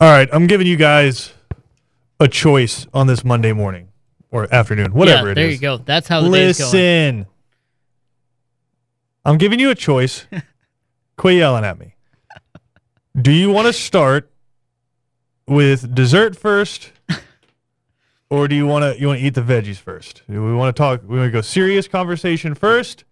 All right, I'm giving you guys a choice on this Monday morning or afternoon, whatever it is. yeah, it there is. you go. That's how the day's going. Listen. I'm giving you a choice. Quit yelling at me. Do you want to start with dessert first, or do you want to you want to eat the veggies first? Do we want to talk? We want to go serious conversation first,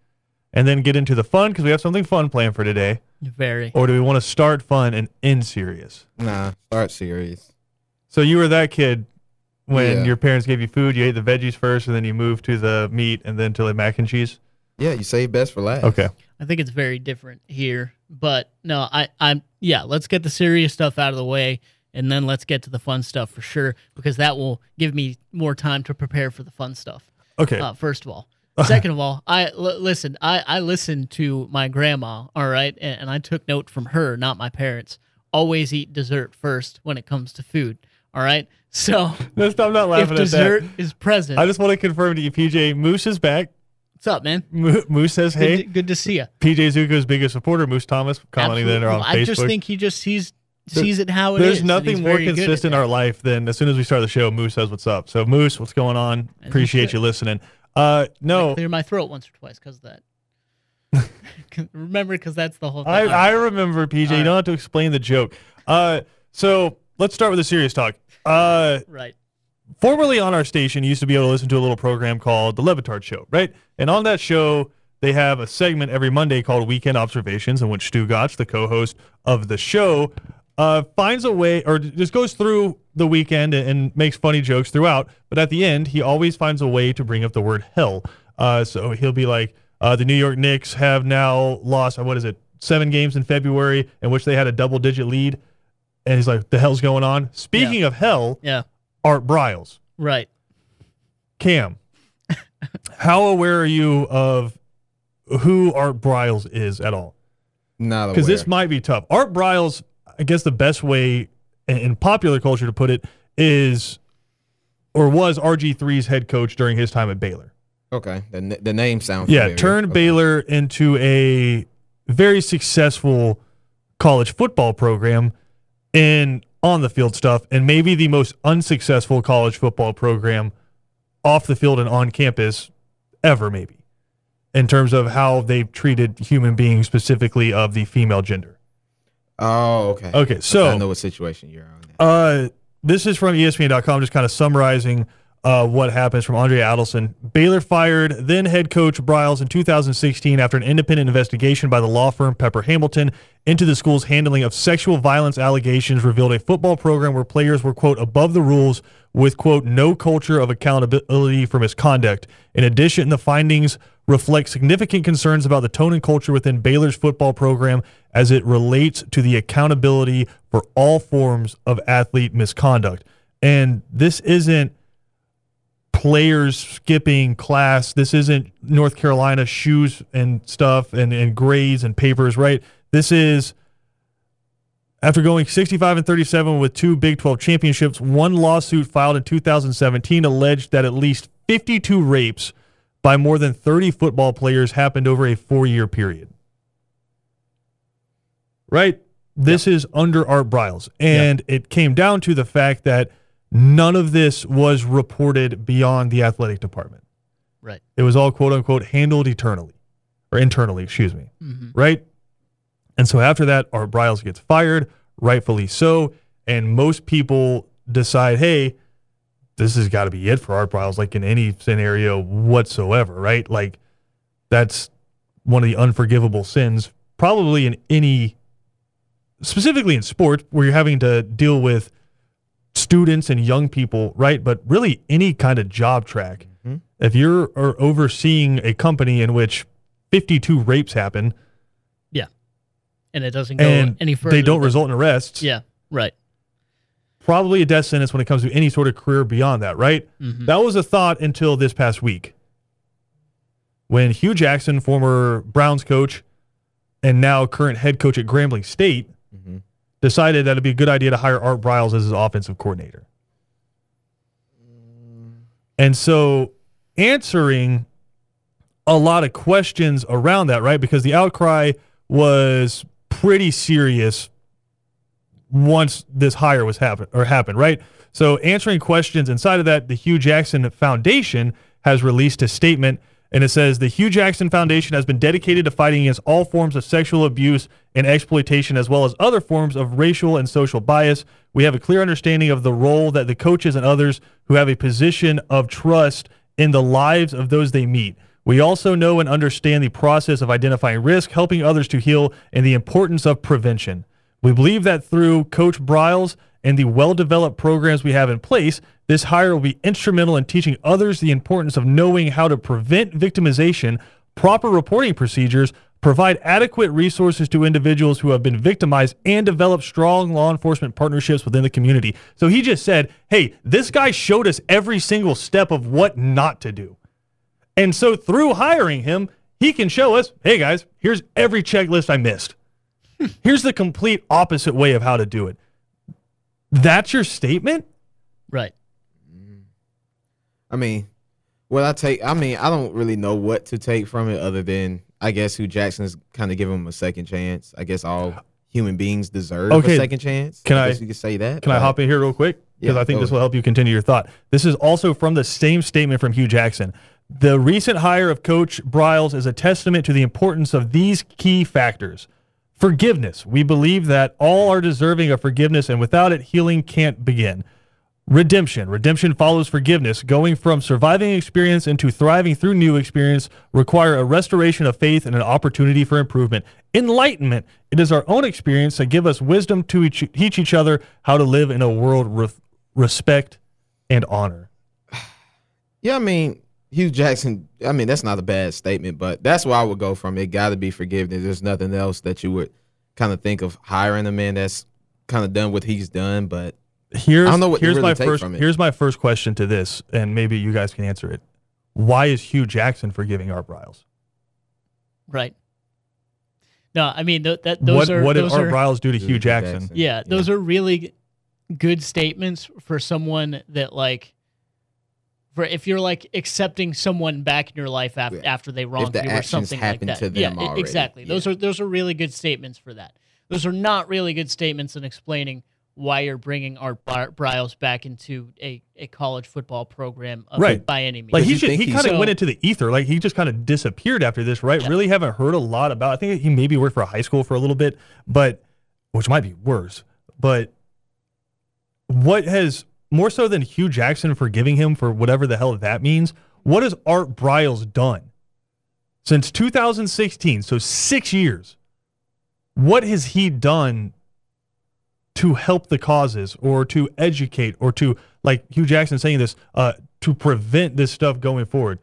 and then get into the fun because we have something fun planned for today. Very. Or do we want to start fun and end serious? Nah, start serious. So you were that kid when Yeah. your parents gave you food. You ate the veggies first, and then you moved to the meat, and then to the mac and cheese. Yeah, you save best for last. Okay. I think it's very different here. But no, I, I'm yeah, let's get the serious stuff out of the way and then let's get to the fun stuff for sure, because that will give me more time to prepare for the fun stuff. Okay. Uh, first of all. Second of all, I l- listen. I I listened to my grandma. All right, and, and I took note from her, not my parents. Always eat dessert first when it comes to food. All right, so No, stop, I'm not if laughing at that. dessert that. is present, I just want to confirm to you, PJ. Moose is back. what's up, man? Mo- Moose says, Good, "Hey." to, good to see you. PJ Zuko's biggest supporter, Moose Thomas, commenting that on I Facebook. I just think he just sees sees it how it is. There's and nothing more good consistent in our life than as soon as we start the show, Moose says what's up. So Moose, what's going on? Appreciate you listening. Uh, no, Clear my throat once or twice because of that. Remember, because that's the whole thing. I, I remember PJ. You don't have to explain the joke. Uh, so let's start with the serious talk. Uh, right. formerly on our station, you used to be able to listen to a little program called The Le Batard Show, right? And on that show, they have a segment every Monday called Weekend Observations, in which Stugotz, the co host of the show, uh, finds a way or just goes through the weekend and, and makes funny jokes throughout. But at the end, he always finds a way to bring up the word hell. Uh, so he'll be like, uh, the New York Knicks have now lost, what is it, seven games in February in which they had a double digit lead. And he's like, the hell's going on? Speaking of hell, Yeah. Art Briles. Right. Cam, how aware are you of who Art Briles is at all? Not Because this might be tough. Art Briles, I guess the best way in, popular culture to put it is, or was RG3's head coach during his time at Baylor. Okay, the the name sounds. Yeah, familiar. turned Okay. Baylor into a very successful college football program in on the field stuff, and maybe the most unsuccessful college football program off the field and on campus ever, maybe in terms of how they've treated human beings, specifically of the female gender. Oh, okay. Okay, so I know what situation you're on. uh, this is from ESPN.com, just kind of summarizing uh, what happens from Andrea Adelson. Baylor fired then head coach Briles in 2016 after an independent investigation by the law firm Pepper Hamilton into the school's handling of sexual violence allegations revealed a football program where players were, quote, above the rules with, quote, no culture of accountability for misconduct. In addition, the findings reflect significant concerns about the tone and culture within Baylor's football program as it relates to the accountability for all forms of athlete misconduct. And this isn't players skipping class. This isn't North Carolina shoes and stuff and, and grades and papers, right? This is after going 65 and 37 with two Big 12 championships, one lawsuit filed in 2017 alleged that at least 52 rapes by more than 30 football players happened over a four year period. Right? This is under Art Briles. And it came down to the fact that none of this was reported beyond the athletic department. Right. It was all quote unquote handled eternally or internally, excuse me. Mhm. Right? And so after that, Art Briles gets fired, rightfully so. And most people decide, hey, this has got to be it for Art Briles, like in any scenario whatsoever, right? Like that's one of the unforgivable sins, probably in any, specifically in sports, where you're having to deal with students and young people, right? But really any kind of job track. Mhm. If you're are overseeing a company in which 52 rapes happen yeah, And it doesn't go and any further. they don't result in arrests, Yeah. Right. Probably a death sentence when it comes to any sort of career beyond that, right? Mhm. That was a thought until this past week when Hue Jackson, former Browns coach and now current head coach at Grambling State, Mhm. decided that it'd be a good idea to hire Art Briles as his offensive coordinator. And so answering a lot of questions around that, right? Because the outcry was pretty serious once this hire was happen or happened, right? So answering questions inside of that, the Hue Jackson Foundation has released a statement and it says the Hue Jackson Foundation has been dedicated to fighting against all forms of sexual abuse and exploitation as well as other forms of racial and social bias. We have a clear understanding of the role that the coaches and others who have a position of trust in the lives of those they meet. We also know and understand the process of identifying risk, helping others to heal, and the importance of prevention. We believe that through Coach Briles and the well developed programs we have in place, this hire will be instrumental in teaching others the importance of knowing how to prevent victimization, proper reporting procedures, provide adequate resources to individuals who have been victimized, and develop strong law enforcement partnerships within the community. So he just said, hey, this guy showed us every single step of what not to do. And so through hiring him, he can show us, hey guys, here's every checklist I missed. Here's the complete opposite way of how to do it. That's your statement? Right. I mean, what I take, I mean, I don't really know what to take from it other than I guess Hue Jackson's kind of giving him a second chance. I guess all human beings deserve Okay. a second chance. Can I- guess you could say that. Can I hop in here real quick? Because Yeah, I think go this will help you continue your thought. This is also from the same statement from Hue Jackson. The recent hire of Coach Briles is a testament to the importance of these key factors. Forgiveness. We believe that all are deserving of forgiveness, and without it, healing can't begin. Redemption. Redemption follows forgiveness. Going from surviving experience into thriving through new experience require a restoration of faith and an opportunity for improvement. Enlightenment. It is our own experience that give us wisdom to each, teach each other how to live in a world with respect and honor. Yeah, I mean, Hue Jackson, I mean, that's not a bad statement, but that's where I would go from. It got to be forgiveness. There's nothing else that you would kind of think of hiring a man that's kind of done what he's done, but Here's, I don't know what here's really my first here's my first question to this, and maybe you guys can answer it. Why is Hue Jackson forgiving Art Briles? Right. No, I mean th- that those What are what did those Art are, Briles do to Hue Hue Jackson? Jackson. yeah, those are really good statements for someone that like for if you're like accepting someone back in your life after Yeah. after they wronged the you or actions something like happened that. to them yeah, already. exactly. Those are those are really good statements for that. Those are not really good statements in explaining why you're bringing Art Bri- Briles back into a, a college football program of, Right. by any means. Like he he should, he kind of So- went into the ether. Like he just kind of disappeared after this, right? Yeah. Really haven't heard a lot about. I think he maybe worked for a high school for a little bit, but which might be worse. But what has more so than Hue Jackson forgiving him for whatever the hell that means? What has Art Briles done since 2016? So six years. What has he done to help the causes or to educate or to like Hue Jackson saying this uh, to prevent this stuff going forward.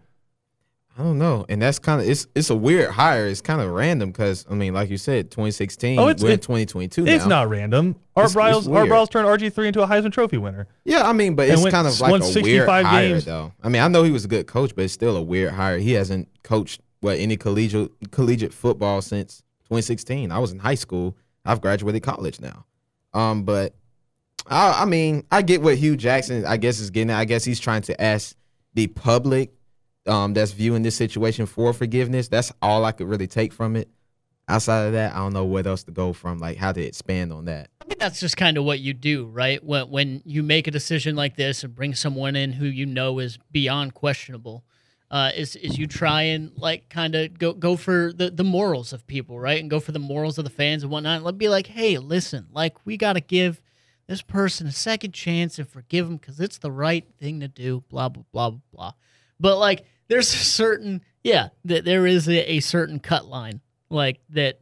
I don't know. And that's kind of it's it's a weird hire. It's kind of random because I mean, like you said, 2016. Oh, it's- we're in it- 2022 It's now. not random. Art Briles Art. Briles turned RG three into a Heisman Trophy winner. Yeah, I mean, but it's kind of like a weird 65 hire, games. though. I mean, I know he was a good coach, but it's still a weird hire. He hasn't coached what any collegiate collegiate football since 2016. I was in high school. I've graduated college now. Um, but I, I mean, I get what Hue Jackson, I guess, is getting. At. I guess he's trying to ask the public, um, that's viewing this situation for forgiveness. That's all I could really take from it. Outside of that, I don't know what else to go from. Like how to expand on that. I that's just kind of what you do, right? When when you make a decision like this and bring someone in who you know is beyond questionable, uh, is is you try and like kind of go go for the the morals of people, right? And go for the morals of the fans and whatnot. And be like, hey, listen, like we got to give this person a second chance and forgive them because it's the right thing to do. Blah blah blah blah. But like, there's a certain yeah, that there is a, a certain cut line like that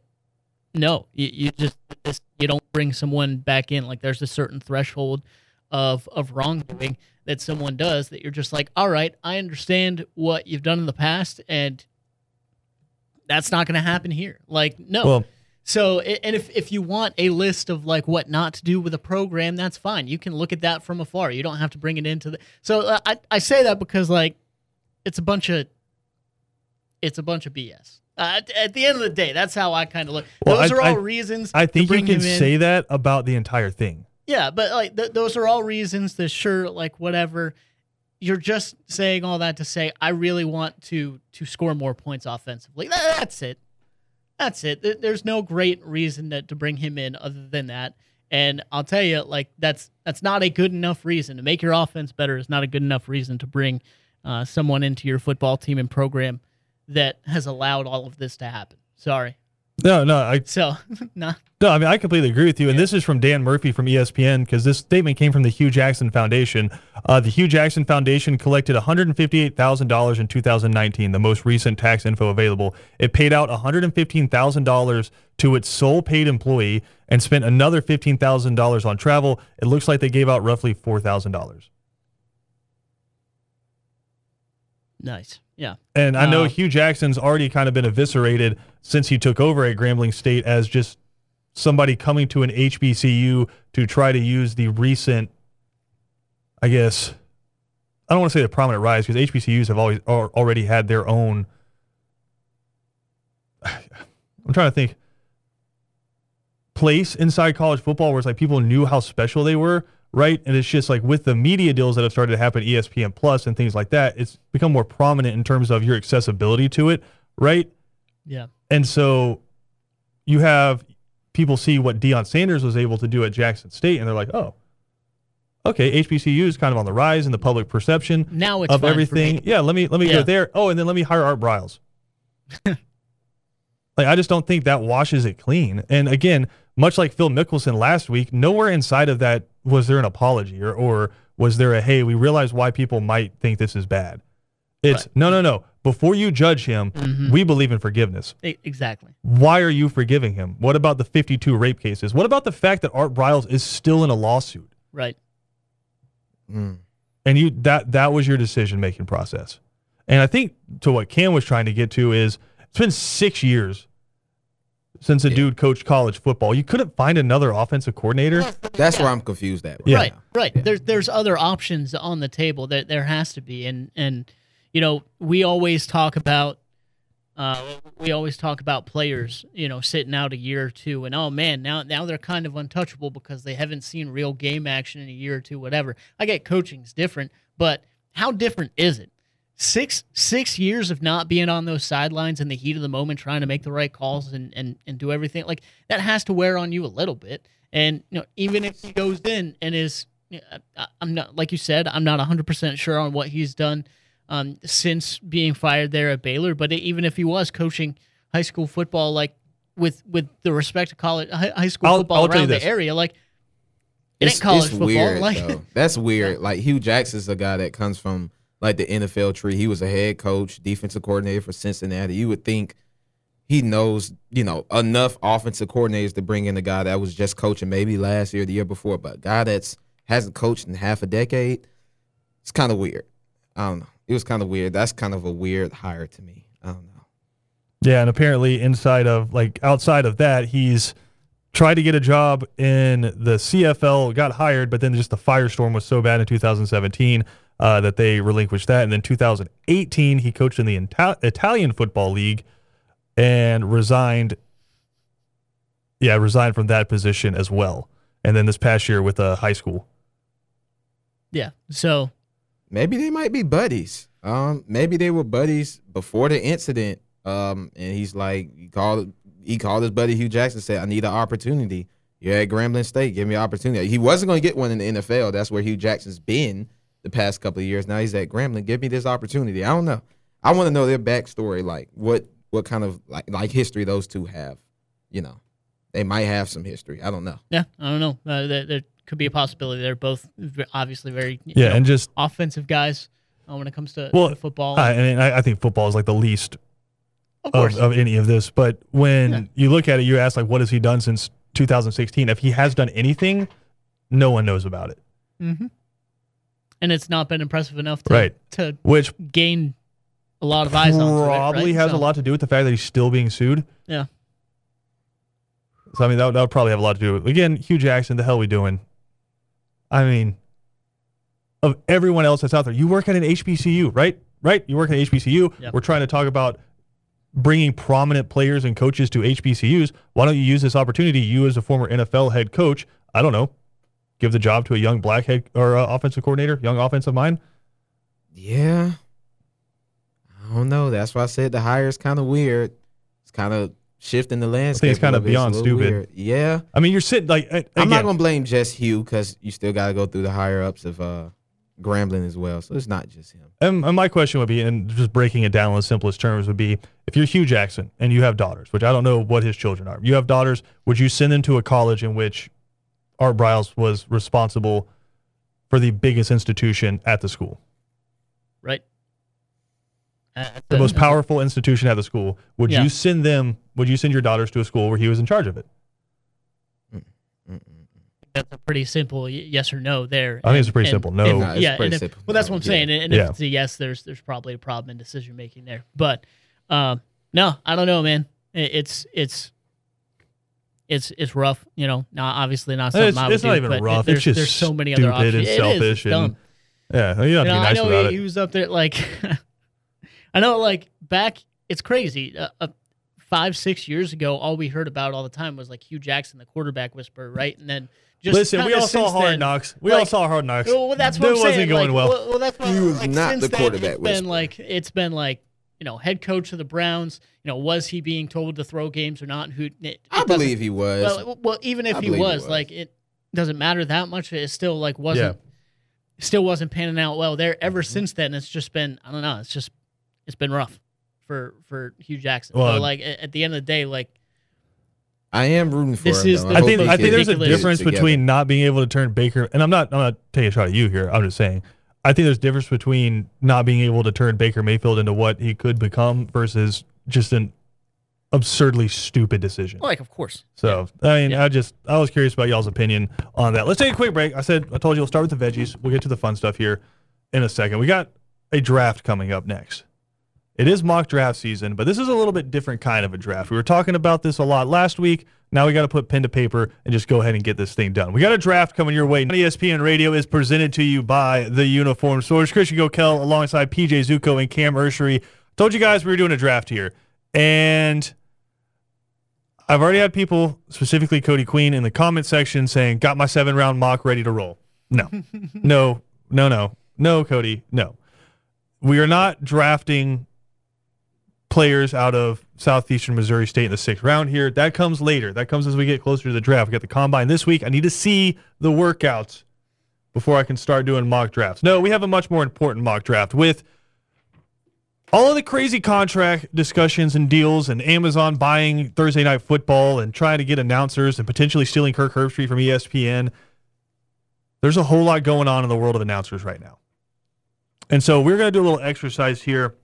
no, you, you just this, you don't bring someone back in. Like there's a certain threshold of of wrongdoing that someone does that you're just like, all right, I understand what you've done in the past, and that's not going to happen here. Like no. Well, so and if if you want a list of like what not to do with a program, that's fine. You can look at that from afar. You don't have to bring it into the. So uh, I I say that because like it's a bunch of it's a bunch of BS. Uh, at, at the end of the day, that's how I kind of look. Well, Those I- are all I- reasons. I think you can say that about the entire thing. Yeah, but like th- those are all reasons to sure like whatever. You're just saying all that to say I really want to to score more points offensively. Tha- That's it. That's it. There- There's no great reason to, to bring him in other than that. And I'll tell you, like that's that's not a good enough reason to make your offense better. Is not a good enough reason to bring uh, someone into your football team and program that has allowed all of this to happen. Sorry. No, no. I, so, not. No, I mean, I completely agree with you. And this is from Dan Murphy from ESPN because this statement came from the Hue Jackson Foundation. Uh, the Hue Jackson Foundation collected $158,000 in 2019, the most recent tax info available. It paid out $115,000 to its sole paid employee and spent another $15,000 on travel. It looks like they gave out roughly $4,000. Nice. Yeah. And I know Uh, Hue Jackson's already kind of been eviscerated since he took over at Grambling State as just somebody coming to an HBCU to try to use the recent, I guess, I don't want to say the prominent rise because HBCUs have always al- already had their own. I'm trying to think. Place inside college football where it's like people knew how special they were, right? And it's just like with the media deals that have started to happen, ESPN Plus and things like that, it's become more prominent in terms of your accessibility to it, right? Yeah. And so you have people see what Deion Sanders was able to do at Jackson State, and they're like, oh, okay, HBCU is kind of on the rise in the public perception Now it's of everything. Yeah, let me let me Yeah. go there. Oh, and then let me hire Art Briles. like I just don't think that washes it clean. And again, much like Phil Mickelson last week, nowhere inside of that was there an apology or or was there a hey, we realize why people might think this is bad. It's Right. no, no, no. Before you judge him, Mhm. we believe in forgiveness. Exactly. Why are you forgiving him? What about the 52 rape cases? What about the fact that Art Briles is still in a lawsuit? Right. Mm. and you that that was your decision making process and i think to what cam was trying to get to is it's been six years since a Yeah. dude coached college football you couldn't find another offensive coordinator That's where I'm confused at. Yeah. Right, right. There's there's other options on the table. There there has to be, and and you know we always talk about, uh, we always talk about players, you know, sitting out a year or two, and oh man, now now they're kind of untouchable because they haven't seen real game action in a year or two, whatever. I get coaching's different, but how different is it? Six six years of not being on those sidelines in the heat of the moment, trying to make the right calls and and and do everything like that has to wear on you a little bit. And you know, even if he goes in and is, I'm not like you said, I'm not 100 percent sure on what he's done um, since being fired there at Baylor. But even if he was coaching high school football, like with with the respect to college high school I'll- football I'll around the area, like it ain't college football. weird, like though. That's weird. Like Hue Jackson's a guy that comes from like the NFL tree. He was a head coach, defensive coordinator for Cincinnati. You would think he knows, you know, enough offensive coordinators to bring in a guy that was just coaching maybe last year, the year before, but a guy that's hasn't coached in half a decade. It's kind of weird. I don't know. It was kind of weird. That's kind of a weird hire to me. I don't know. yeah and apparently inside of like outside of that he's tried to get a job in the cfl got hired but then just the firestorm was so bad in 2017 uh, that they relinquished that and then 2018 he coached in the Ita- italian football league and resigned yeah resigned from that position as well and then this past year with a high school yeah. So Maybe they might be buddies. Um, maybe they were buddies before the incident. Um, and he's like, he called, he called his buddy Hue Jackson, said, "I need an opportunity. You're at Grambling State. Give me an opportunity." He wasn't going to get one in the NFL. That's where Hue Jackson's been the past couple of years. Now he's at Grambling. Give me this opportunity. I don't know. I want to know their backstory. Like what, what kind of like like history those two have. You know, they might have some history. I don't know. yeah, I don't know. Uh, there, there could be a possibility. They're both obviously very yeah know, and just offensive guys uh, when it comes to, Well, football. I, and I, I think football is like the least of of, of any of this. But when Yeah. you look at it, you ask like, what has he done since 2016? If he has done anything, no one knows about it. hmm and it's not been impressive enough to Right. to Which gain a lot of eyes on probably has a lot to do with the fact that he's still being sued. Yeah. So I mean, that would, that would probably have a lot to do with. Again, Hue Jackson, the hell we doing? I mean, of everyone else that's out there, you work at an HBCU, right? Right? You work at HBCU. Yep. We're trying to talk about bringing prominent players and coaches to HBCUs. Why don't you use this opportunity? You, as a former NFL head coach, I don't know, give the job to a young black head or uh, offensive coordinator, young offensive mind. Yeah. I don't know. That's why I said the hire is kind of weird. It's kind of shifting the landscape. it's little bit. Beyond stupid. weird. Yeah, I mean, you're sitting like I'm not gonna blame just Hue because you still got to go through the higher ups of uh, Grambling as well. So it's not just him. And, and my question would be, and just breaking it down in the simplest terms, would be if you're Hue Jackson and you have daughters, which I don't know what his children are, you have daughters, would you send them to a college in which Art Briles was responsible for the biggest institution at the school, right? Uh, that's the most powerful institution at the school? Would Yeah. you send them, would you send your daughters to a school where he was in charge of it? That's a pretty simple yes or no there. I think it's a pretty And- simple no. and- Nah, it's yeah, and if- simple well, that's what I'm yeah. saying. And Yeah. if it's a yes, there's there's probably a problem in decision making there. But um, no, I don't know, man. I- It's it's it's it's rough. You know, not obviously not something It's- I would it's not do, even but rough. It's There's, just there's so many other stupid options. and It is, selfish it's and- dumb. Yeah, you have to You know, be I nice know about he, it. he was up there like I know like back it's crazy. Uh, uh, five six years ago, all we heard about all the time was like Hue Jackson, the quarterback whisperer, right? And then just Listen, we all saw Hard then- Knocks. We all saw Hard Knocks. Well, that's what That I'm wasn't saying. going like, well. well. that's what, He was like, not since the then, quarterback It's been like it's been like you know head coach of the Browns. You know, was he being told to throw games or not? Who it, it I believe he was. Well, well, even if he believe he was, was. like it doesn't matter that much. It still like wasn't still wasn't panning out well there. Ever Mm-hmm. since then, it's just been I don't know. It's just it's been rough for for Hue Jackson. Well, so like at, at the end of the day, like I am rooting for This him. is though. I think I think there's a difference between not being able to turn Baker and I'm not I'm not taking a shot at you here. I'm just saying I think there's a difference between not being able to turn Baker Mayfield into what he could become versus just an absurdly stupid decision. like of course. So I mean, Yeah. I just I was curious about y'all's opinion on that. Let's take a quick break. I said I told you we'll start with the veggies. We'll get to the fun stuff here in a second. We got a draft coming up next. It is mock draft season, but this is a little bit different kind of a draft. We were talking about this a lot last week. Now we got to put pen to paper and just go ahead and get this thing done. We got a draft coming your way. ESPN Radio is presented to you by the Uniform Source. Christian Gokel alongside PJ Zuko and Cam Urshery. Told you guys we were doing a draft here, and I've already had people, specifically Cody Queen, in the comment section saying, "Got my seven round mock ready to roll." No, no, no, no, no, Cody, no. We are not drafting players out of southeastern Missouri State in the sixth round here. That comes later. That comes as we get closer to the draft. We got the combine this week. I need to see the workouts before I can start doing mock drafts. No, we have a much more important mock draft with all of the crazy contract discussions and deals and Amazon buying Thursday night football and trying to get announcers and potentially stealing Kirk Herbstreit from ESPN. There's a whole lot going on in the world of announcers right now. And so we're going to do a little exercise here.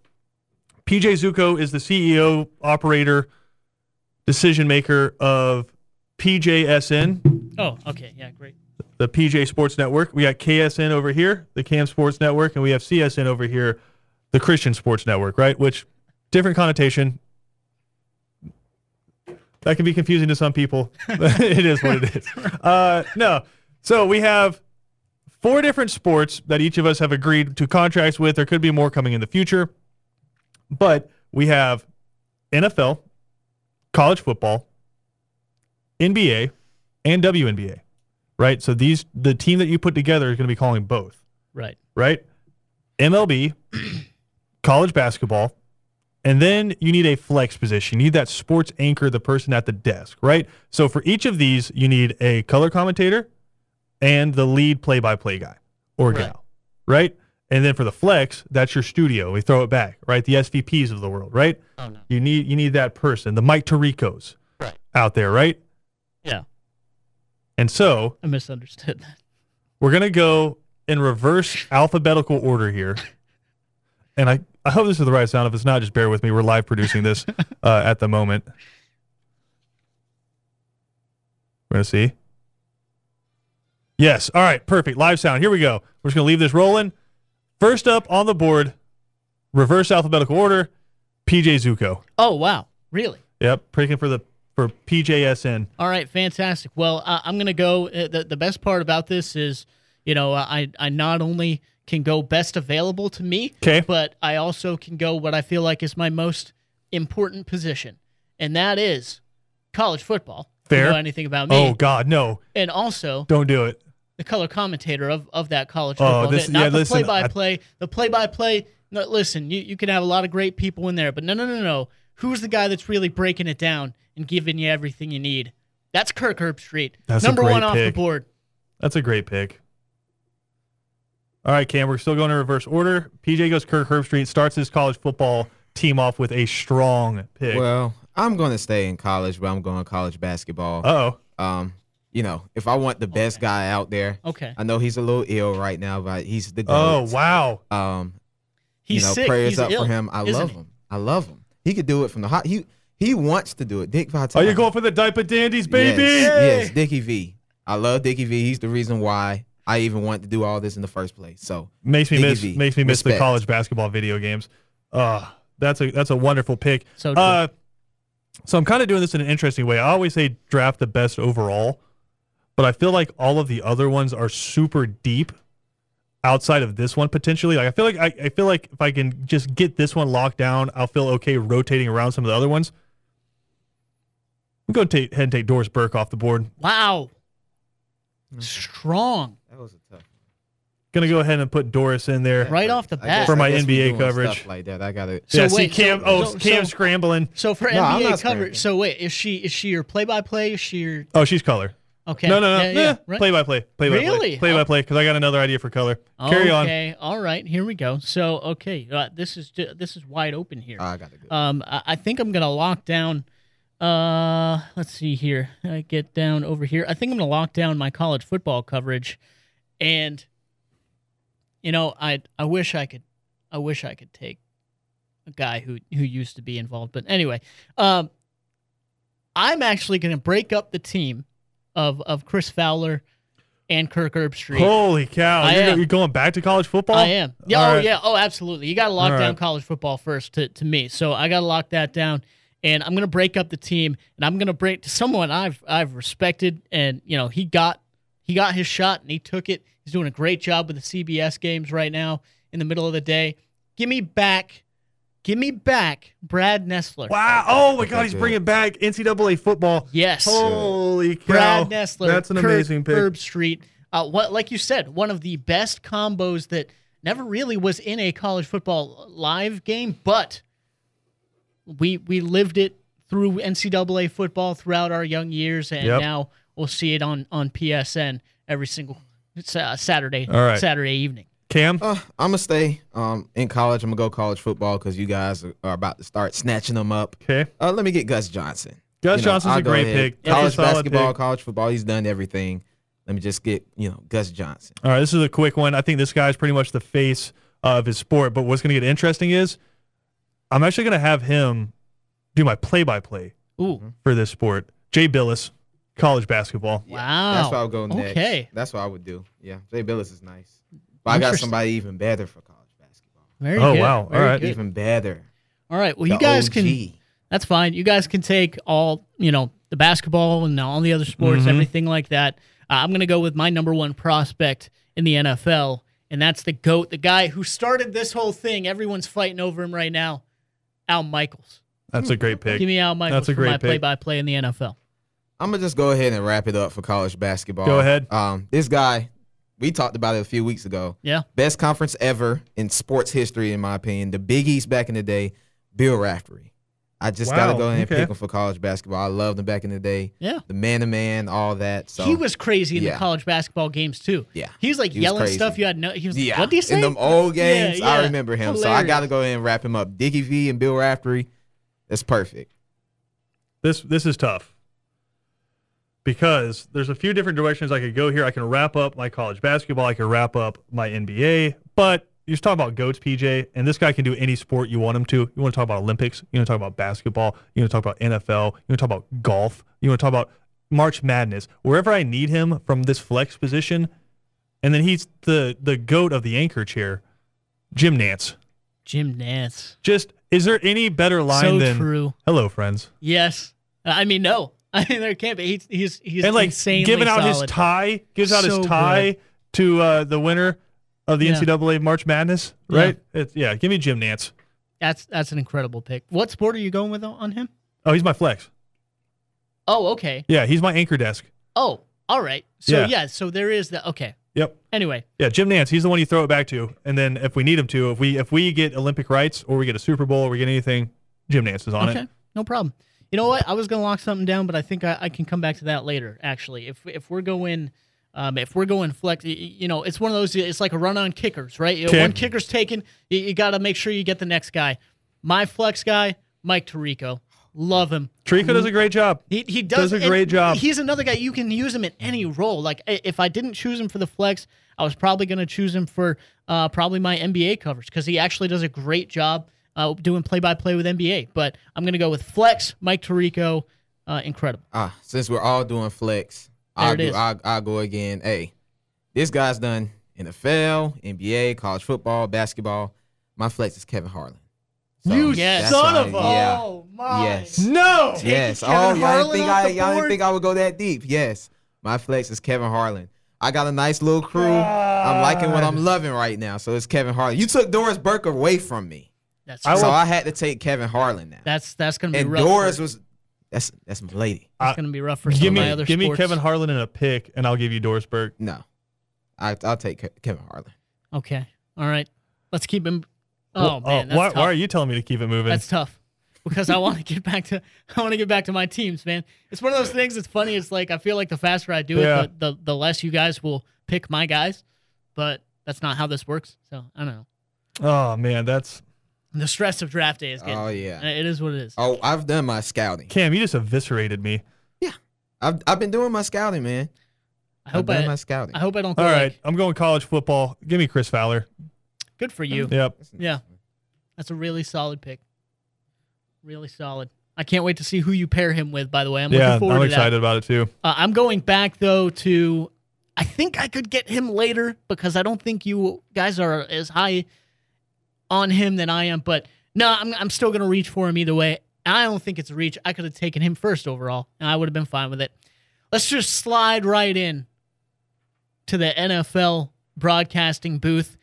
PJ Zuko is the CEO, operator, decision maker of PJSN, Oh, okay, yeah, great. the PJ Sports Network. We got KSN over here, the Cam Sports Network, and we have CSN over here, the Christian Sports Network, right? Which different connotation. That can be confusing to some people. it is what it is. Uh, no. So we have four different sports that each of us have agreed to contracts with. There could be more coming in the future. But we have NFL, college football, NBA, and WNBA, right? So these the team that you put together is going to be calling both, Right. right? MLB, college basketball, and then you need a flex position. You need that sports anchor, the person at the desk, right? So for each of these, you need a color commentator and the lead play-by-play guy or Right. gal, right? And then for the flex, that's your studio. We throw it back, right? The SVPs of the world, right? Oh no. You need you need that person, the Mike Tiricos Right. out there, right? Yeah. And so I misunderstood that. we're gonna go in reverse alphabetical order here. And I, I hope this is the right sound. If it's not, just bear with me. We're live producing this uh, at the moment. We're gonna see. Yes. All right. Perfect. Live sound. Here we go. We're just gonna leave this rolling. First up on the board, reverse alphabetical order. PJ Zuko. Oh wow, really? Yep. Picking for the for PJSN. All right, fantastic. Well, uh, I'm going to go. Uh, the, the best part about this is, you know, I, I not only can go best available to me, okay, but I also can go what I feel like is my most important position, and that is college football. If you Fair. know anything about me? Oh God, no! And also Don't do it. The color commentator of, of that college Oh, football. this- not yeah, the listen, play by play. The play by play. Listen, you, you can have a lot of great people in there, but no, no, no, no. who's the guy that's really breaking it down and giving you everything you need? That's Kirk Herbstreit. That's a Number great one off the board. That's a great pick. All right, Cam, we're still going in reverse order. PJ goes Kirk Herbstreit, starts his college football team off with a strong pick. Well, I'm going to stay in college, but I'm going college basketball. Uh oh. Um, you know, if I want the best guy out there, Okay. I know he's a little ill right now, but he's the Oh, wow. Um, He's you know, sick. prayers He's up ill, for him. I isn't love he? him. I love him. He could do it from the hot. He he wants to do it. Dick Vitale. Are you going for the diaper dandies, baby? Yes, yes, Dickie V. I love Dickie V. He's the reason why I even want to do all this in the first place. So Makes me Dickie miss V. makes me miss the college basketball video games. Uh that's a that's a wonderful pick. So true. Uh so I'm kind of doing this in an interesting way. I always say draft the best overall, but I feel like all of the other ones are super deep outside of this one potentially. Like I feel like I, I feel like if I can just get this one locked down, I'll feel okay rotating around some of the other ones. I'm going to take, ahead and take Doris Burke off the board. wow. Mm-hmm. Strong. that was a tough. Going to go ahead and put Doris in there. Right off the bat. For my NBA doing coverage. stuff like that. I gotta. So yeah, see Cam. so- oh, so- Cam's so- scrambling. So for No, NBA coverage, scrambling. so wait, is she is she your play by play? Is she your Oh, she's color. Okay? No, no, no. Yeah, Yeah, yeah, right. Play by play. Play by play. Really? Play by play. Because I got another idea for color. Carry on. Okay, all right, here we go. So okay, uh, this is ju- this is wide open here. Oh, I gotta go. Um, I, I think I'm gonna lock down. Uh, let's see here. I get down over here. I think I'm gonna lock down my college football coverage, and you know, I I wish I could, I wish I could take a guy who who used to be involved. But anyway, um, I'm actually gonna break up the team of of Chris Fowler and Kirk Herbstreit. Holy cow! You're, am. you're going back to college football? I am. Yeah. All oh, right. yeah. Oh, absolutely. You got to lock All down right. college football first to, to me. So I got to lock that down, and I'm gonna break up the team, and I'm gonna break to someone I've I've respected, and you know he got he got his shot and he took it. He's doing a great job with the CBS games right now in the middle of the day. Give me back, give me back, Brad Nessler. Wow! Oh my God, he's bringing back NCAA football. Yes. Holy cow! Brad Nessler. That's an Kirk amazing pick. Herbstreit. Uh, what, like you said, one of the best combos that never really was in a college football live game, but we we lived it through NCAA football throughout our young years, and Yep. now we'll see it on on PSN every single uh, Saturday right. Saturday evening. Cam, Uh, I'm gonna stay um in college. I'm gonna go college football because you guys are, are about to start snatching them up. okay. Uh, let me get Gus Johnson. Gus You know, Johnson's I'll a great ahead. pick. College solid basketball, pick. college football. He's done everything. Let me just get you know Gus Johnson. All right, this is a quick one. I think this guy's pretty much the face of his sport. But what's going to get interesting is I'm actually going to have him do my play-by-play for this sport. Jay Bilas, college basketball. wow. That's what I'll go next. Okay. That's what I would do. Yeah, Jay Bilas is nice, but I got somebody even better for college basketball. Very Oh, good. wow. Very All right. good. Even better. All right. Well, you The guys can. That's fine. You guys can take all, you know, the basketball and all the other sports, Mhm. everything like that. Uh, I'm going to go with my number one prospect in the NFL, and that's the GOAT, the guy who started this whole thing. Everyone's fighting over him right now. Al Michaels. That's a great pick. Give me Al Michaels That's a for great my pick. play by play in the NFL. I'm gonna just go ahead and wrap it up for college basketball. Go ahead. Um, this guy, we talked about it a few weeks ago. Yeah. Best conference ever in sports history, in my opinion. The Big East back in the day, Bill Raftery. I just gotta go ahead and okay. pick him for college basketball. I loved him back in the day. Yeah. The man to man, all that. So he was crazy in the college basketball games, too. Yeah. He was like He yelling crazy. stuff you had no. He was, Yeah. what do you say? In them old Yeah, games, I remember him. So I gotta go ahead and wrap him up. Dickie V and Bill Raftery. That's perfect. This this is tough because there's a few different directions I could go here. I can wrap up my college basketball. I can wrap up my NBA. But you're talking about goats, PJ, and this guy can do any sport you want him to. You want to talk about Olympics. You want to talk about basketball. You want to talk about NFL. You want to talk about golf. You want to talk about March Madness. Wherever I need him from this flex position, and then he's the the goat of the anchor chair, Jim Nantz. Jim Nantz. Just is there any better line So than true. "Hello, friends"? Yes. I mean, no. I mean, there can't be. He's he's, he's and like insanely giving out his tie, gives out So his tie to uh, the winner of the Yeah. NCAA March Madness, Yeah. right? It's, yeah, give me Jim Nantz. That's that's an incredible pick. What sport are you going with on him? Oh, he's my flex. Oh, okay. Yeah, he's my anchor desk. Oh, all right. So Yeah. yeah, so there is the okay. Yep. Anyway, Yeah, Jim Nantz. He's the one you throw it back to, and then if we need him to, if we if we get Olympic rights or we get a Super Bowl or we get anything, Jim Nantz is on it. okay, it. no problem. You know what? I was gonna lock something down, but I think I, I can come back to that later. Actually, if if we're going. Um, if we're going flex, you know, it's one of those. It's like a run on kickers, right? Okay. One kicker's taken, you, you got to make sure you get the next guy. My flex guy, Mike Tirico, love him. Tirico does a great job. He he does, Does a great job. He's another guy you can use him in any role. Like if I didn't choose him for the flex, I was probably going to choose him for uh, probably my NBA covers because he actually does a great job uh, doing play by play with NBA. But I'm going to go with flex, Mike Tirico, uh, incredible. Ah, since we're all doing flex, There I'll, do. I'll, I'll go again. Hey, this guy's done NFL, NBA, college football, basketball. My flex is Kevin Harlan. So You Yes. son of a- Yeah. Oh my! Yes. No. Yes. Kevin oh, y'all didn't think I the y'all didn't think I would go that deep. Yes. My flex is Kevin Harlan. I got a nice little crew. I'm liking what I'm loving right now. So it's Kevin Harlan. You took Doris Burke away from me. That's I so I had to take Kevin Harlan now. that's that's going to be and rough. Doris for, was that's that's my lady. that's going to be rough for some Give of me my other give me. Kevin Harlan in a pick, and I'll give you Doris Burke. No. I I'll take Kevin Harlan. Okay, all right. Let's keep him. Oh Well, man, oh, that's why, tough. why are you telling me to keep it moving? That's tough because I want to get back to I want to get back to my teams, man. It's one of those things. It's funny. It's like I feel like the faster I do Yeah. it, the, the the less you guys will pick my guys. But that's not how this works. So I don't know. oh man, that's The stress of draft day is getting. Oh yeah. It is what it is. Oh, I've done my scouting. Cam. You just eviscerated me. Yeah, I've I've been doing my scouting, man. I I've hope done I, my scouting. I hope I don't. All right, like, I'm going college football. Give me Chris Fowler. Good for you. Yep. Yeah, that's a really solid pick. Really solid. I can't wait to see who you pair him with. By the way, I'm yeah, looking forward to it. I'm to that. excited about it too. Uh, I'm going back though to. I think I could get him later because I don't think you guys are as high on him than I am. But no, I'm I'm still gonna reach for him either way. I don't think it's a reach. I could have taken him first overall, and I would have been fine with it. Let's just slide right in to the NFL broadcasting booth,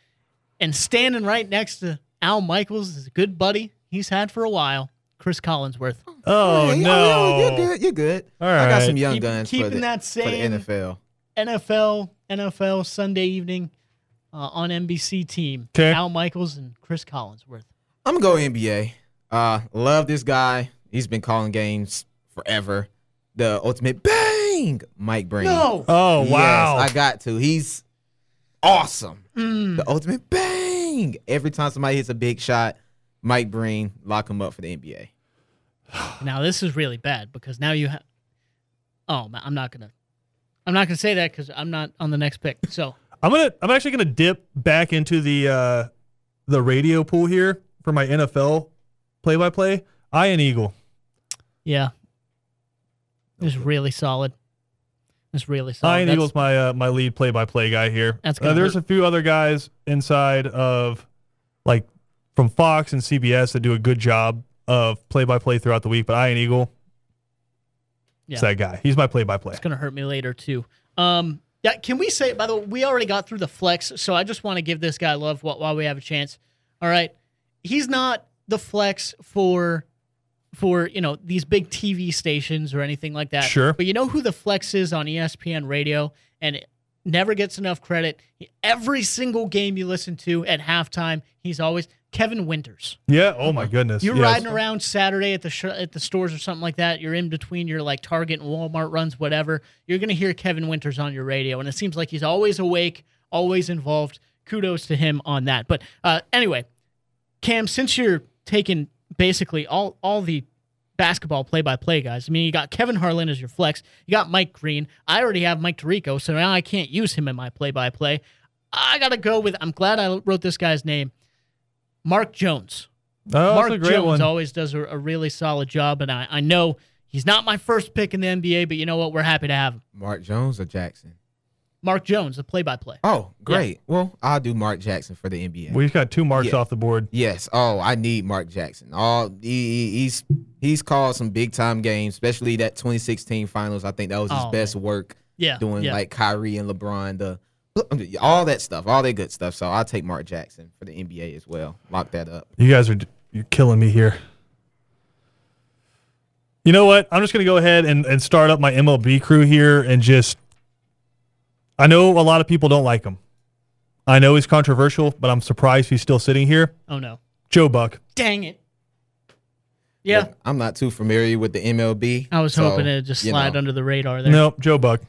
and standing right next to Al Michaels is a good buddy he's had for a while, Chris Collinsworth. Oh, oh Hey, no. Oh, you're good. You're good. All right. I got some young Keep- guns for keeping the, that for the same NFL. NFL NFL Sunday evening uh, on NBC team. 'Kay. Al Michaels and Chris Collinsworth. I'm gonna go NBA. Uh, love this guy. He's been calling games forever. The ultimate bang, Mike Breen. No. Oh Yes, wow. I got to. He's awesome. Mm. The ultimate bang. Every time somebody hits a big shot, Mike Breen lock him up for the NBA. Now this is really bad because now you have. Oh, I'm not gonna. I'm not gonna say that because I'm not on the next pick. So I'm gonna. I'm actually gonna dip back into the uh, the radio pool here for my NFL play-by-play. Ian Eagle. yeah, it's really solid. It's really solid. Ian That's- Eagle's my uh, my lead play-by-play guy here. That's uh, there's a few other guys inside of like from Fox and CBS that do a good job of play-by-play throughout the week. But Ian Eagle, Yeah. it's that guy. He's my play-by-play. It's gonna hurt me later too. Um, yeah. Can we say? By the way, we already got through the flex, so I just want to give this guy love while, we have a chance. All right, he's not the flex for for you know these big TV stations or anything like that. Sure. But you know who the flex is on ESPN Radio, and never gets enough credit. Every single game you listen to at halftime, he's always Kevin Winters. Yeah. Oh my goodness. You're Yes. riding around Saturday at the sh- at the stores or something like that. You're in between your like Target and Walmart runs, whatever. You're gonna hear Kevin Winters on your radio, and it seems like he's always awake, always involved. Kudos to him on that. But uh, anyway, Cam, since you're taking basically all all the basketball play-by-play guys, I mean, you got Kevin Harlan as your flex. You got Mike Breen. I already have Mike Tirico, so now I can't use him in my play-by-play. I gotta go with. I'm glad I wrote this guy's name, Mark Jones. Oh, Mark that's a great Jones one. always does a, a really solid job, and I, I know he's not my first pick in the NBA, but you know what? We're happy to have him. Mark Jones or Jackson? Mark Jones, the play-by-play. Oh, great. Well, I'll do Mark Jackson for the NBA. We've got two marks Yeah. off the board. Yes. Oh, I need Mark Jackson. All he, he- he's he's called some big time games, especially that 2016 finals. I think that was his Oh, best work Yeah, doing yeah. like Kyrie and LeBron, the all that stuff, all that good stuff. So I'll take Mark Jackson for the NBA as well. Lock that up. You guys are you're killing me here. You know what? I'm just gonna go ahead and, and start up my MLB crew here and just I know a lot of people don't like him. I know he's controversial, but I'm surprised he's still sitting here. oh no, Joe Buck. dang it! Yeah. Look, I'm not too familiar with the MLB. I was so, hoping to just slide know, under the radar there. Nope, Joe Buck.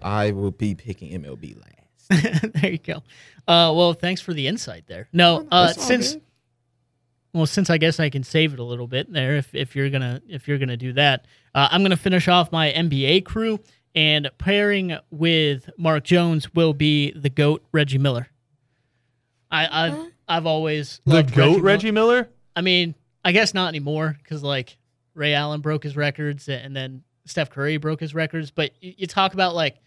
I will be picking MLB last. there you go. Uh, well, thanks for the insight there. No, uh, since good. well, since I guess I can save it a little bit there, if, if you're gonna if you're gonna do that, uh, I'm gonna finish off my NBA crew and pairing with Mark Jones will be the goat Reggie Miller. I I've, I've always The loved goat Mil- Reggie Miller. I mean, I guess not anymore because like Ray Allen broke his records and then Steph Curry broke his records. But you, you talk about like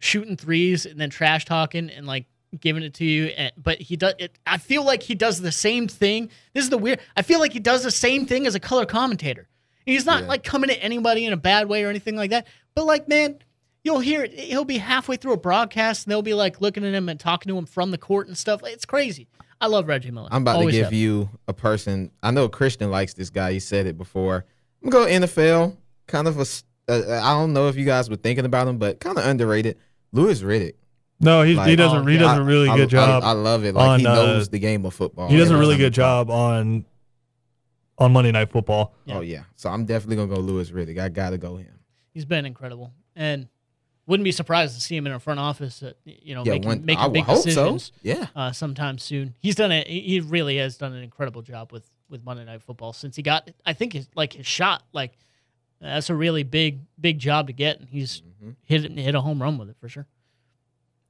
shooting threes and then trash talking and like giving it to you. And, but he does. It, I feel like he does the same thing. This is the weird. I feel like he does the same thing as a color commentator. He's not Yeah. like coming at anybody in a bad way or anything like that. But like, man. You'll hear it. He'll be halfway through a broadcast, and they'll be like looking at him and talking to him from the court and stuff. It's crazy. I love Reggie Miller. I'm about Always to give have. you a person. I know Christian likes this guy. He said it before. I'm gonna go NFL. Kind of a. s- Uh, I don't know if you guys were thinking about him, but kind of underrated. Louis Riddick. No, he, he doesn't. oh, he does a really I- good job. I, I love it. Like he on, uh, knows the game of football. he does a really good he job on on Monday Night Football. Yeah. Oh yeah. So I'm definitely gonna go Louis Riddick. I gotta go him. He's been incredible, and wouldn't be surprised to see him in a front office. At, you know, Yeah, making, one. making I big hope decisions so. Yeah. uh, sometime soon. He's done it. He he really has done an incredible job with with Monday Night Football since he got. I think his like his shot. Like that's a really big big job to get, and he's Mhm. hit hit a home run with it for sure.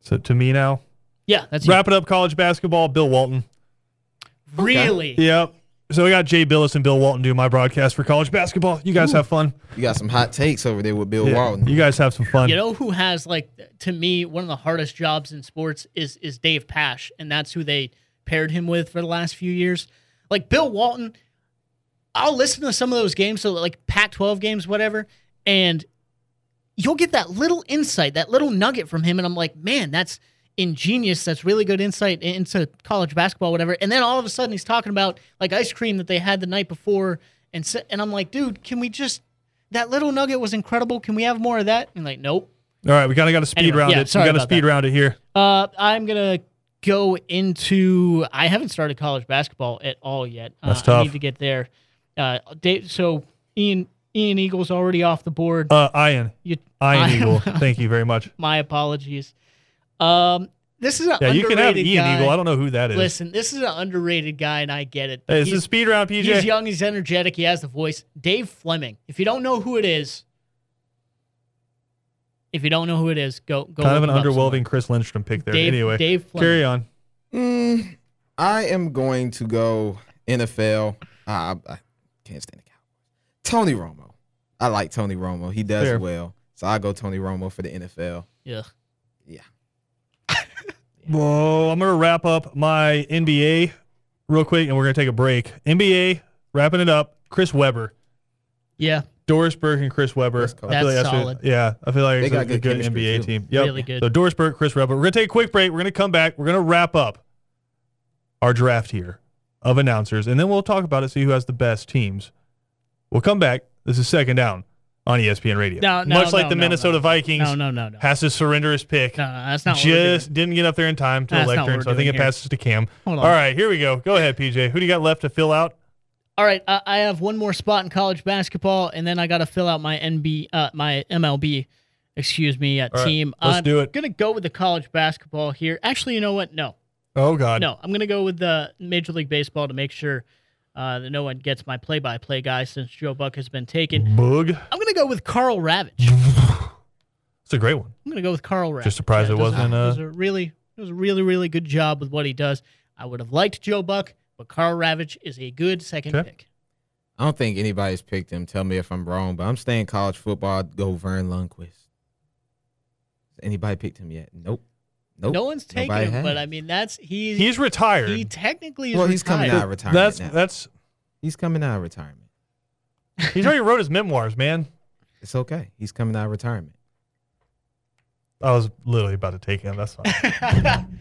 So to me now, Yeah, that's you. wrap it up. College basketball. Bill Walton. really. Yep. So we got Jay Bilas and Bill Walton doing my broadcast for college basketball. You guys have fun. You got some hot takes over there with Bill Yeah, Walton. You guys have some fun. You know who has like to me one of the hardest jobs in sports is is Dave Pasch, and that's who they paired him with for the last few years. Like Bill Walton, I'll listen to some of those games, so like Pac-12 games, whatever, and you'll get that little insight, that little nugget from him, and I'm like, man, that's ingenious. That's really good insight into college basketball, whatever. And then all of a sudden, he's talking about like ice cream that they had the night before, and and I'm like, dude, can we just that little nugget was incredible. Can we have more of that? And like, nope. All right, we kind of got to speed Anyway, round yeah, it. We got to speed that. round it here. Uh, I'm gonna go into. I haven't started college basketball at all yet. Uh, That's I tough. need to get there. Uh, Dave, so Ian Ian Eagle's already off the board. Uh, Ian, You, Ian I- Eagle. Thank you very much. my apologies. Um, this is an Yeah, you can have Ian guy. Eagle. I don't know who that is. Listen, this is an underrated guy, and I get it. hey, this is speed round, PJ. he's young, he's energetic, he has the voice. Dave Fleming. If you don't know who it is, if you don't know who it is, go go. kind of an look him up somewhere. underwhelming Chris Lindstrom pick there. Dave, anyway, Dave Fleming. carry on. Mm, I am going to go NFL. I, I can't stand the Cowboys. Tony Romo. I like Tony Romo. He does Fair. well. So I go Tony Romo for the NFL. Yeah. Yeah. Whoa, I'm gonna wrap up my NBA real quick, and we're gonna take a break. NBA, wrapping it up. Chris Webber, Yeah. Doris Burke, and Chris Webber. That's cool. I feel That's like a- solid. yeah, I feel like They it's a, got a good good NBA too. team. Yep. Really good. So Doris Burke, Chris Webber. We're gonna take a quick break. We're gonna come back. We're gonna wrap up our draft here of announcers, and then we'll talk about it. See who has the best teams. We'll come back. This is second down on ESPN Radio. No, no, Much like no, the no, Minnesota no. Vikings No, no, no, no. has to surrender his pick. No, no, that's not Just didn't get up there in time to That's not what lectern, we're so I think it here. passes to Cam. Hold on. All right, here we go. Go ahead, PJ. Who do you got left to fill out? All right, I, I have one more spot in college basketball, and then I got to fill out my NB, uh, my MLB, excuse me, uh, right, team. let's I'm do it. gonna go with the college basketball here. Actually, you know what? No, Oh God. no, I'm gonna go with the Major League Baseball to make sure uh, that no one gets my play-by-play guy since Joe Buck has been taken. Boog. I'm gonna go with Karl Ravech. It's a great one. I'm gonna go with Karl Ravech. Just surprised it wasn't, uh, does a really does a really really good job with what he does. I would have liked Joe Buck, but Karl Ravech is a good second Okay. pick. I don't think anybody's picked him. Tell me if I'm wrong, but I'm staying college football. I'd go Verne Lundquist. Anybody picked him yet? Nope. Nope. No one's taking Nobody him, but. I mean that's he. He's retired. he technically is well, he's coming out of retirement. that's now. that's He's coming out of retirement. he's already wrote his memoirs, man. It's okay. He's coming out of retirement. I was literally about to take him. That's fine.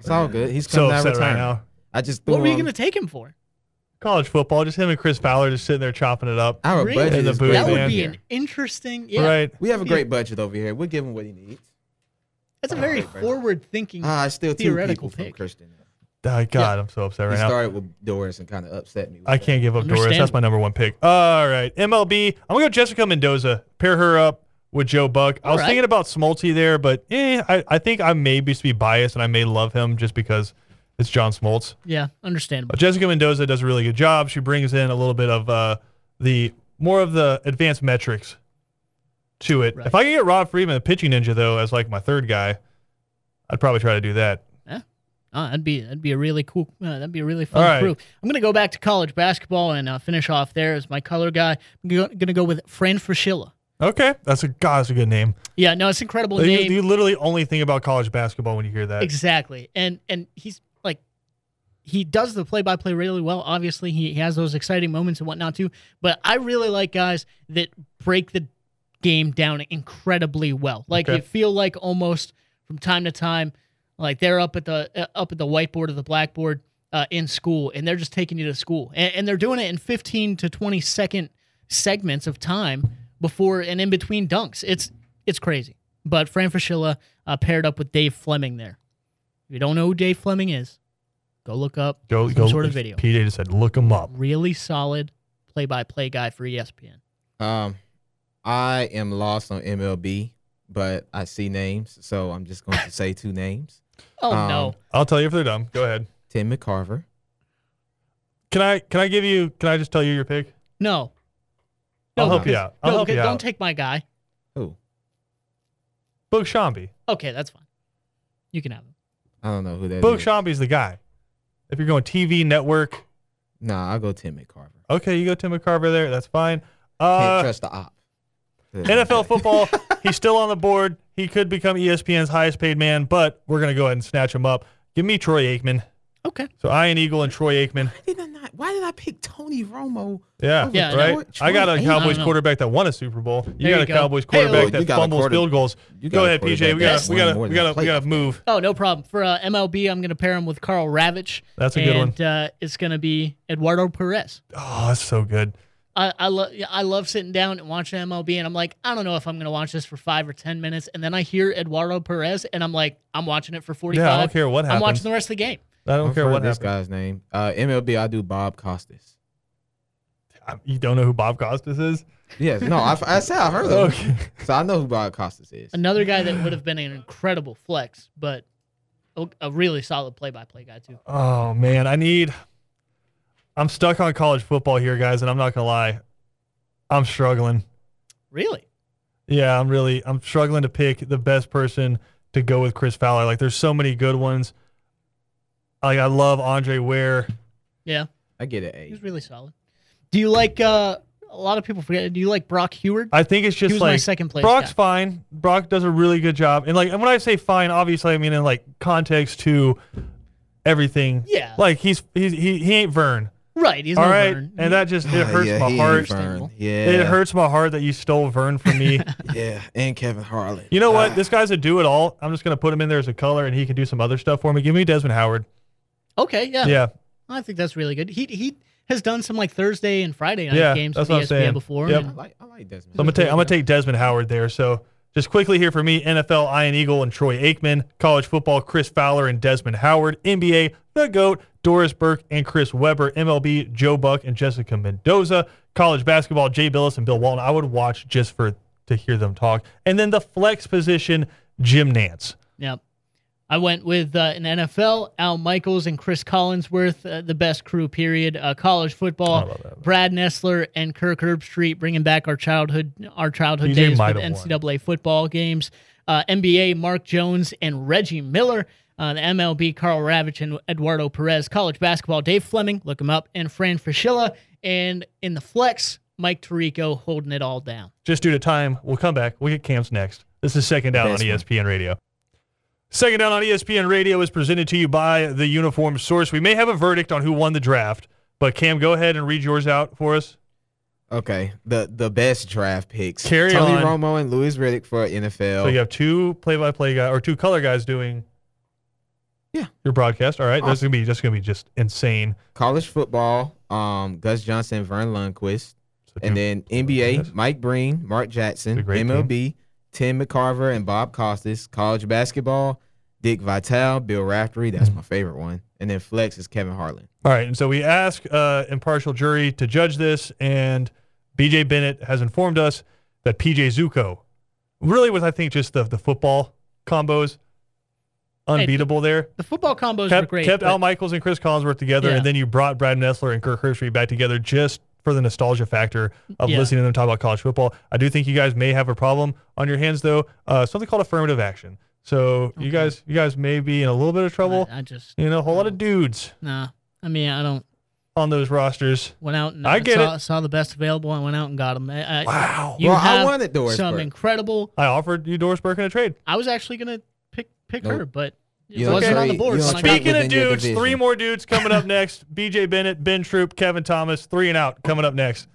It's all good. He's so coming out of upset right retirement. now. I just what were you gonna take him for? College football, just him and Chris Fowler just sitting there chopping it up. Our Really? budget In the booth, that would man. be here. an interesting. Yeah, Right. We have a great budget over here. We'll give him what he needs. That's a very Right, right. forward-thinking. Ah, I still two Theoretical people from pick. Christian. Ah, God, I'm so upset He right now. started with Doris and kind of upset me. with I that. can't give up Doris. That's Understandable. my number one pick. All right, MLB. I'm gonna go Jessica Mendoza. Pair her up with Joe Buck. I All was right. thinking about Smoltz there, but eh, I, I think I may just be biased and I may love him just because it's John Smoltz. Yeah, understandable. But Jessica Mendoza does a really good job. She brings in a little bit of uh, the more of the advanced metrics to it. Right. If I can get Rob Friedman, the pitching ninja, though, as like my third guy, I'd probably try to do that. Oh, that'd be that'd be a really cool. Uh, that'd be a really fun right. crew. I'm gonna go back to college basketball and uh, finish off there as my color guy. I'm go- gonna go with Fran Fraschilla. Okay, that's a God, that's a good name. Yeah, no, it's an incredible You, name. you literally only think about college basketball when you hear that. Exactly. And and he's like he does the play by play really well. Obviously, he, he has those exciting moments and whatnot too. But I really like guys that break the game down incredibly well. Like Okay. you feel like almost from time to time, like they're up at the uh, up at the whiteboard or the blackboard uh, in school, and they're just taking you to school, and, and they're doing it in 15 to 20 second segments of time before and in between dunks. It's it's crazy. But Fran Fraschilla uh, paired up with Dave Fleming there. If you don't know who Dave Fleming is, go look up Go, some go. sort of video. PJ just said, look him up. Really solid play by play guy for ESPN. Um, I am lost on MLB, but I see names, so I'm just going to say two names: Oh Um, no. I'll tell you if they're dumb. Go ahead. Tim McCarver. Can I? Can I give you? Can I just tell you your pick? No. I'll No, help you out. I'll no, help you don't out. take my guy. Who? Boog Sciambi. Okay, that's fine. You can have him. I don't know who that is. Boog Sciambi's the guy. If you're going TV network, Nah, I'll go Tim McCarver. okay, you go Tim McCarver there. That's fine. Can't Uh, trust the op. NFL football, he's still on the board. He could become ESPN's highest paid man, but we're gonna go ahead and snatch him up. Give me Troy Aikman. Okay. So Ian Eagle and Troy Aikman. Why did I not? Why did I pick Tony Romo? Yeah, Yeah, right. Troy- I got a Troy Aikman. I Cowboys quarterback that won a Super Bowl. You There got you a go. Cowboys Hey, quarterback you that got fumbles quarter- field goals. You Go ahead, PJ. We got that's we got more we got a we got to move. Oh, no problem. For uh, MLB, I'm going to pair him with Karl Ravech. That's a good one. and, uh, it's going to be Eduardo Perez. Oh, that's so good. I I love I love sitting down and watching MLB, and I'm like, I don't know if I'm going to watch this for five or ten minutes, and then I hear Eduardo Perez, and I'm like, I'm watching it for 45. Yeah, I don't care what happens. I'm watching the rest of the game. I don't I've care what this happens. guy's name. Uh, MLB, I do Bob Costas. You don't know who Bob Costas is? Yes, no, I, I said I heard of him, Okay. so I know who Bob Costas is. Another guy that would have been an incredible flex, but a, a really solid play-by-play guy too. Oh man, I need. I'm stuck on college football here, guys, and I'm not gonna lie. I'm struggling. Really? Yeah, I'm really I'm struggling to pick the best person to go with Chris Fowler. Like, there's so many good ones. Like, I love Andre Ware. Yeah, I get it. he's really solid. Do you like? uh A lot of people forget. Do you like Brock Huard? I think it's He just was my like second place Brock's guy. fine. Brock does a really good job, and like, and when I say fine, obviously I mean in like context to everything. Yeah. Like he's he's he, he ain't Verne. Right. He's All no right, Verne. and that just it Ah, hurts yeah, my heart. ain't Verne. Understandable. Yeah, It hurts my heart that you stole Verne from me. Yeah, and Kevin Harlan. You know what? Ah. This guy's a do it all. I'm just gonna put him in there as a color, and he can do some other stuff for me. Give me Desmond Howard. Okay. Yeah. Yeah, I think that's really good. He he has done some like Thursday and Friday night Yeah, games that's with what I'm ESPN saying. before. Yep. I like, I like Desmond. so I'm gonna take I'm gonna take Desmond Howard there. So just quickly here for me: NFL Ian Eagle and Troy Aikman, college football Chris Fowler and Desmond Howard, NBA the Goat Doris Burke and Chris Webber, MLB Joe Buck and Jessica Mendoza, college basketball Jay Bilas and Bill Walton. I would watch just for to hear them talk, and then the flex position Jim Nantz. Yep. I went with uh, an NFL, Al Michaels and Cris Collinsworth, uh, the best crew, period. Uh, college football, that. Brad Nessler and Kirk Herbstreit, bringing back our childhood, our childhood TJ days with might have won. NCAA football games. Uh, NBA, Mark Jones and Reggie Miller. Uh, the MLB, Karl Ravech and Eduardo Perez. College basketball, Dave Fleming, look him up, and Fran Fraschilla. And in the flex, Mike Tirico holding it all down. just due to time, we'll come back. We'll get camps next. This is Second Down on ESPN Radio. Second Down on ESPN Radio is presented to you by the Uniform Source. We may have a verdict on who won the draft, but Cam, go ahead and read yours out for us. Okay, the the best draft picks. Carry Tony on. Romo and Louis Riddick for NFL. So you have two play-by-play guys or two color guys doing Yeah. your broadcast. All right, that's gonna be just gonna be just insane. College football, um, Gus Johnson, Verne Lundquist, So and then NBA, Mike Breen, Mark Jackson, MLB, Tim McCarver and Bob Costas. College basketball, Dick Vitale, Bill Raftery. That's my favorite one. And then flex is Kevin Harlan. All right, and so we ask uh, impartial jury to judge this, and BJ Bennett has informed us that PJ Zuko really was, I think, just the the football combos unbeatable there. The football combos were Kept, great. kept but- Al Michaels and Cris Collinsworth together, Yeah. and then you brought Brad Nessler and Kirk Herbstreit back together just for the nostalgia factor of Yeah. listening to them talk about college football. I do think you guys may have a problem on your hands, though. Uh, something called affirmative action. So you guys, you guys may be in a little bit of trouble. I, I just you know, a whole lot of dudes nah. I mean, I don't on those rosters. went out and I get saw, it. saw the best available and went out and got them. I, I- Wow. You Well, I have wanted Doris some Burke. incredible. I offered you Doris Burke in a trade. I was actually gonna pick pick Nope. her, but it You don't wasn't on the board. you so don't I trade got Speaking of dudes, three more dudes coming up next. BJ Bennett, Ben Troop, Kevin Thomas, three and out coming up next.